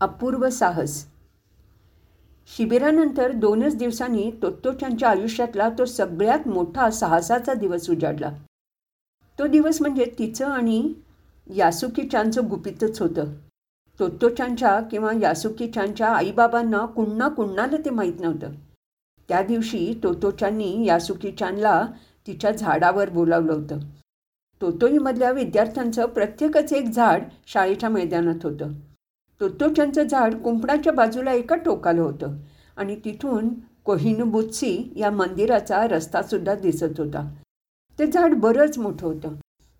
अपूर्व साहस. शिबिरानंतर दोनच दिवसांनी तोत्तोचांच्या आयुष्यातला तो सगळ्यात मोठा साहसाचा दिवस उजाडला. तो दिवस म्हणजे तिचं आणि यासुकीचांचं गुपितच होतं. तोत्तोचांच्या किंवा यासुकीचांच्या आईबाबांना कुण्णा कुणाला ते माहीत नव्हतं. त्या दिवशी तोतोचांनी यासुकीचांला तिच्या झाडावर बोलावलं होतं. तोतोईमधल्या विद्यार्थ्यांचं प्रत्येकच एक झाड शाळेच्या मैदानात होतं. तोतोचांचं झाड कुंपणाच्या बाजूला एका टोकाला होतं. आणि तिथून कोहिनुबुत्सी या मंदिराचा रस्तासुद्धा दिसत होता. ते झाड बरंच मोठं होतं.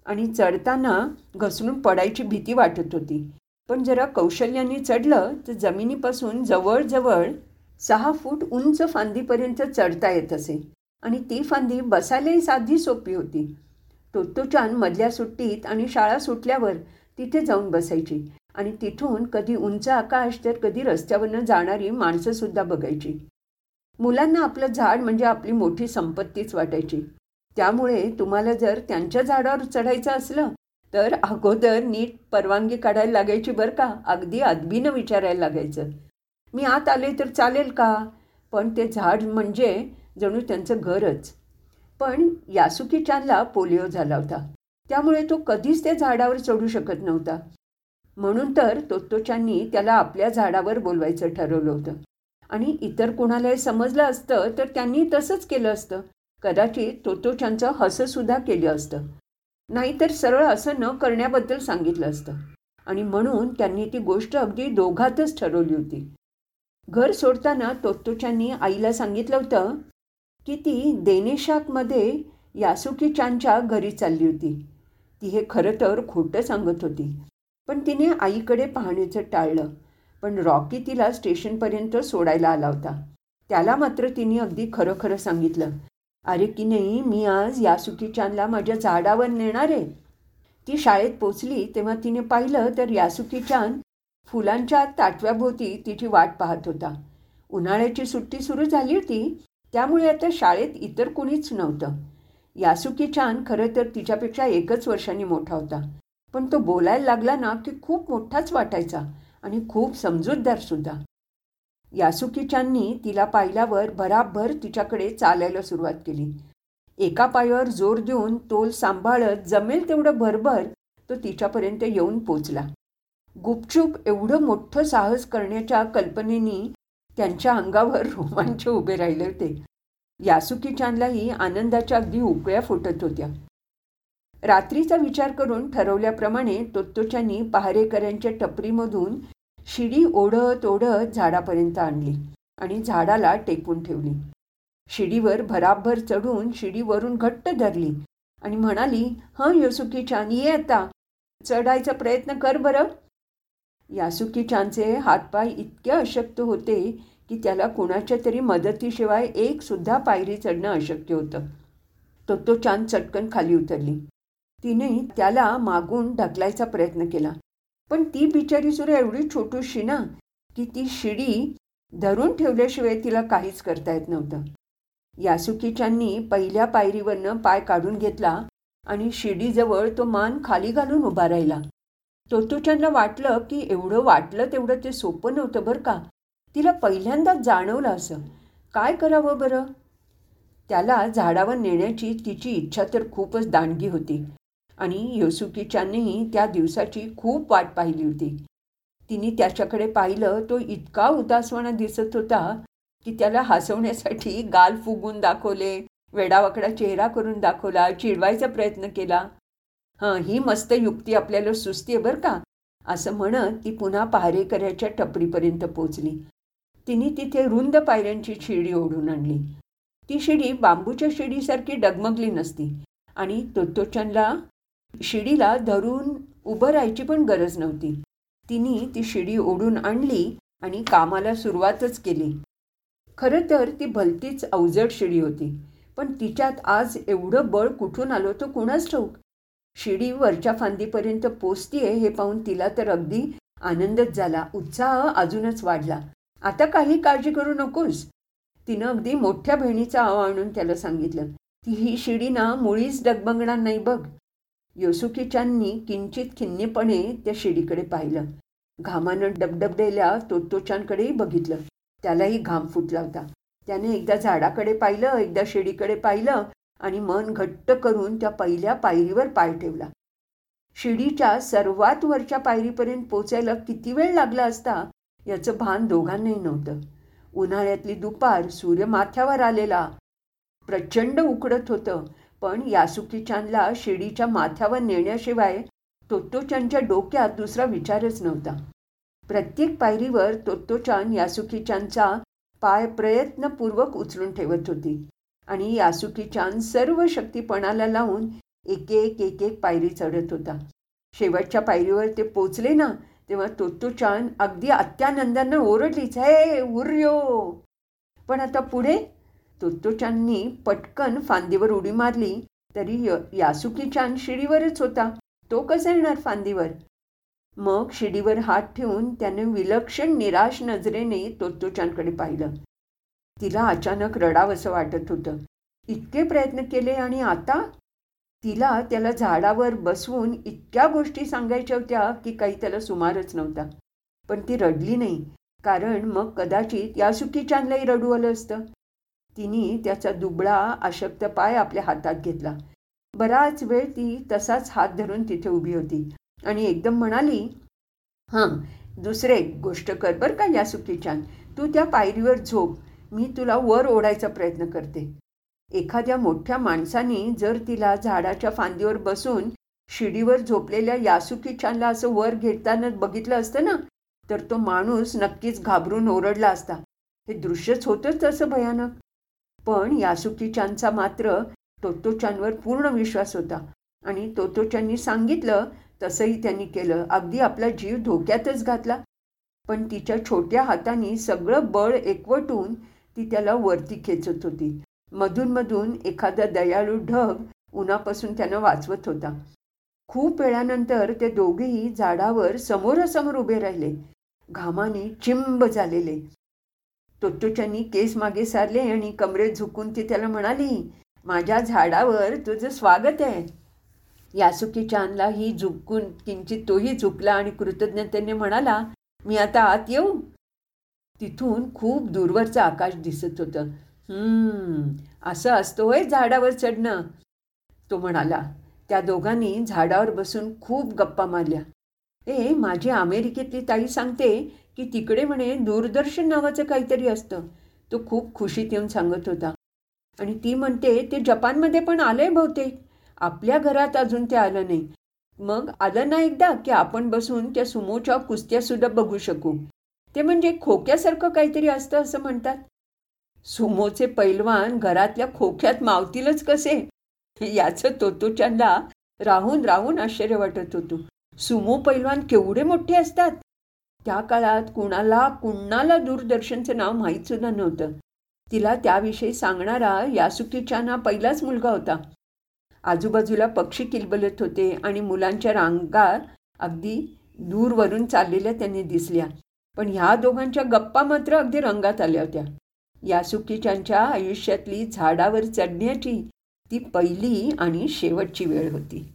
आणि चढताना घसरून पडायची भीती वाटत होती. पण जरा कौशल्याने चढलं तर जमिनीपासून जवळजवळ सहा फूट उंच फांदीपर्यंत चढता येत असे. आणि ती फांदी बसायलाही साधी सोपी होती. तोत्तोचान मधल्या सुट्टीत आणि शाळा सुटल्यावर तिथे जाऊन बसायची. आणि तिथून कधी उंच आकाश तर कधी रस्त्यावरनं जाणारी माणसंसुद्धा बघायची. मुलांना आपलं झाड म्हणजे आपली मोठी संपत्तीच वाटायची. त्यामुळे तुम्हाला जर त्यांच्या झाडावर चढायचं असलं तर अगोदर नीट परवानगी काढायला लागायची बरं का? अगदी अदबीनं विचारायला लागायचं. मी आत आले तर चालेल का? पण ते झाड म्हणजे जणू त्यांचं घरच. पण यासुकी चांदला पोलिओ झाला होता. त्यामुळे तो कधीच त्या झाडावर चढू शकत नव्हता. म्हणून तर तोत्तोचांनी त्याला आपल्या झाडावर बोलवायचं ठरवलं होतं. आणि इतर कुणालाही समजलं असतं तर त्यांनी तसंच केलं असतं. कदाचित तोत्तोचांचं हसंसुद्धा केलं असतं. नाहीतर सरळ असं न करण्याबद्दल सांगितलं असतं. आणि म्हणून त्यांनी ती गोष्ट अगदी दोघातच ठरवली होती. घर सोडताना तोत्तोचांनी आईला सांगितलं होतं की ती देनेशाकमध्ये यासुकी चांदच्या घरी चालली होती. ती हे खरं तर खोटं सांगत होती. पण तिने आईकडे पाहण्याचं टाळलं. पण रॉकी तिला स्टेशनपर्यंत सोडायला आला होता. त्याला मात्र तिने अगदी खरं खरं सांगितलं. अरे की नाही मी आज यासुकी चांदला माझ्या झाडावर नेणार आहे. ती शाळेत पोचली तेव्हा तिने पाहिलं तर यासुकी चांद फुलांच्या ताटव्याभोवती तिची वाट पाहत होता. उन्हाळ्याची सुट्टी सुरू झाली होती त्यामुळे आता शाळेत इतर कुणीच नव्हतं. यासुकी चांद खरं तर तिच्यापेक्षा एकच वर्षांनी मोठा होता. पण तो बोलायला लागला ना की खूप मोठाच वाटायचा आणि खूप समजूतदारसुद्धा यासुकीच्यांनी तिला पाहिल्यावर भराभर तिच्याकडे चालायला सुरुवात केली. एका पायावर जोर देऊन तोल सांभाळत जमेल तेवढं भरभर तो तिच्यापर्यंत येऊन पोचला. गुपचूप एवढं मोठं साहस करण्याच्या कल्पनेनी त्यांच्या अंगावर रोमांच उभे राहिले होते. यासुकी चांदलाही आनंदाच्या अगदी उकळ्या फुटत होत्या. रात्रीचा विचार करून ठरवल्याप्रमाणे तोत्तोच्यांनी पहारेकऱ्यांच्या टपरीमधून शिडी ओढत ओढत झाडापर्यंत आणली आणि झाडाला टेकून ठेवली. शिडीवर भराभर चढून शिडीवरून घट्ट धरली आणि म्हणाली हं योसुकी छान ये आता. चढायचा प्रयत्न कर बरं. यासुकी चानचे हातपाय इतके अशक्त होते की त्याला कुणाच्या तरी मदतीशिवाय एकसुद्धा पायरी चढणं अशक्य होतं. तो तो चांद चटकन खाली उतरली. तिने त्याला मागून ढकलायचा प्रयत्न केला. पण ती बिचारी सुरे एवढी छोटूशी ना की ती शिडी धरून ठेवल्याशिवाय तिला काहीच करता येत नव्हतं. यासुकीच्यांनी पहिल्या पायरीवरनं पाय काढून घेतला आणि शिडीजवळ तो मान खाली घालून उभा राहिला. तोतुच्यांना वाटलं की एवढं वाटलं तेवढं ते सोपं नव्हतं बरं का. तिला पहिल्यांदाच जाणवलं असं. काय करावं बरं? त्याला झाडावर नेण्याची तिची इच्छा तर खूपच दांडगी होती. आणि योसुकीच्यानेही त्या दिवसाची खूप वाट पाहिली होती. तिने त्याच्याकडे पाहिलं तो इतका उदासवाणा दिसत होता की त्याला हसवण्यासाठी गाल फुगून दाखवले वेडावाकडा चेहरा करून दाखवला चिडवायचा प्रयत्न केला. हां ही मस्त युक्ती आपल्याला सुस्ती आहे बरं का? असं म्हणत ती पुन्हा पहारेकऱ्याच्या टपरीपर्यंत पोचली. तिने तिथे रुंद पायऱ्यांची शिडी ओढून आणली. ती शिडी बांबूच्या शिडीसारखी डगमगली नसती आणि तोत्तोचनला शिडीला धरून उभं राहायची पण गरज नव्हती. तिने ती शिडी ओढून आणली आणि कामाला सुरुवातच केली. खरं तर ती भलतीच अवजड शिडी होती पण तिच्यात आज एवढं बळ कुठून आलो तो कुणाच ठाऊक? शिडी वरच्या फांदीपर्यंत पोचतीये हे पाहून तिला तर अगदी आनंदच झाला उत्साह अजूनच वाढला. आता काही काळजी करू नकोस. तिनं अगदी मोठ्या बहिणीचा आव आणून त्याला सांगितलं ती ही शिडी ना मुळीच डगबगणार नाही बघ. योसुकीच्यांनी किंचित खिन्नीपणे त्या शिडीकडे पाहिलं. घामानं डबडबलेल्या तोतोच्यांकडेही बघितलं. त्यालाही घाम फुटला होता. त्याने एकदा झाडाकडे पाहिलं एकदा शिडीकडे पाहिलं आणि मन घट्ट करून त्या पहिल्या पायरीवर पाय ठेवला. शिडीच्या सर्वात वरच्या पायरीपर्यंत पोचायला किती वेळ लागला असता याचं भान दोघांनाही नव्हतं. उन्हाळ्यातली दुपार सूर्य माथ्यावर आलेला प्रचंड उकडत होतं पण यासुकी चानला शिडीच्या माथ्यावर नेण्याशिवाय तोत्तोचानच्या डोक्यात दुसरा विचारच नव्हता. प्रत्येक पायरीवर तोत्तोचान यासुकी पाय प्रयत्नपूर्वक उचलून ठेवत होती आणि यासुकी चान सर्व शक्तीपणाला लावून एक एक एक एक पायरी चढत होता. शेवटच्या पायरीवर ते पोचले ना तेव्हा तोत्तोचान अगदी अत्यानंदानं ओरडलीच हे उर्यो! पण आता पुढे तोत्तोचाननी पटकन फांदीवर उडी मारली तरी यासुकी चान शिडीवरच होता. तो कसा येणार फांदीवर? मग शिडीवर हात ठेवून त्याने विलक्षण निराश नजरेने तोत्तोचानकडे पाहिलं. तिला अचानक रडावंसं वाटत होतं. इतके प्रयत्न केले आणि आता? तिला त्याला झाडावर बसवून इतक्या गोष्टी सांगायच्या होत्या की काही त्याला सुमारच नव्हता. पण ती रडली नाही कारण मग कदाचित या चांदलाही रडू आलं असतं. तिने त्याचा दुबळा अशक्त पाय आपल्या हातात घेतला. बराच वेळ ती तसाच हात धरून तिथे उभी होती आणि एकदम म्हणाली हां दुसरे गोष्ट कर बरं का या सुकीच्यान. तू त्या पायरीवर झोप. मी तुला वर ओढायचा प्रयत्न करते. एखाद्या मोठ्या माणसाने जर तिला झाडाच्या फांदीवर बसून शिडीवर झोपलेल्या यासुकी छानला असं वर घेताना बघितलं असतं ना तर तो माणूस नक्कीच घाबरून ओरडला असता. हे दृश्यच होतंच तसं भयानक. पण यासुकी चांदचा मात्र तोत्तोच्यांवर पूर्ण विश्वास होता. आणि तोत्तोच्यांनी सांगितलं तसंही त्यांनी केलं. अगदी आपला जीव धोक्यातच घातला. पण तिच्या छोट्या हाताने सगळं बळ एकवटून ती त्याला वरती खेचत होती. मधूनमधून एखादा दयाळू ढग उन्हापासून त्यानं वाचवत होता. खूप वेळानंतर ते दोघेही झाडावर समोरासमोर उभे राहिले. घामाने चिंब झालेले. तोत्तोच्यांनी केस मागे सारले आणि कमरेत झुकून ती त्याला म्हणाली माझ्या झाडावर तुझं स्वागत आहे. यासुकी चांदला ही झुकून किंचित तोही झुकला आणि कृतज्ञतेने म्हणाला मी आता आत येऊ. तिथून खूप दूरवरचं आकाश दिसत होतं. असं असतो होय झाडावर चढणं तो म्हणाला. त्या दोघांनी झाडावर बसून खूप गप्पा मारल्या. ए माझी अमेरिकेतली ताई सांगते की तिकडे म्हणे दूरदर्शन नावाचं काहीतरी असतं. तो खूप खुशीत येऊन सांगत होता. आणि ती म्हणते ते जपानमध्ये पण आलंय बहुतेक. आपल्या घरात अजून ते आलं नाही. मग आलं ना एकदा की आपण बसून त्या सुमोच्या कुस्त्या सुद्धा बघू शकू. ते म्हणजे खोक्यासारखं काहीतरी असतं असं म्हणतात. सुमोचे पैलवान घरातल्या खोक्यात मावतीलच कसे? याचं तोतोच्यांना राहून राहून आश्चर्य वाटत होतो. सुमो पैलवान केवढे मोठे असतात. त्या काळात कुणाला कुणाला दूरदर्शनचं नाव माहीत सुद्धा नव्हतं. तिला त्याविषयी सांगणारा यासुकीचाना पहिलाच मुलगा होता. आजूबाजूला पक्षी किलबलत होते आणि मुलांच्या रांगा अगदी दूरवरून चाललेल्या त्यांनी दिसल्या. पण ह्या दोघांच्या गप्पा मात्र अगदी रंगात आल्या होत्या. यासुकीच्यांच्या आयुष्यातली झाडावर चढण्याची ती पहिली आणि शेवटची वेळ होती.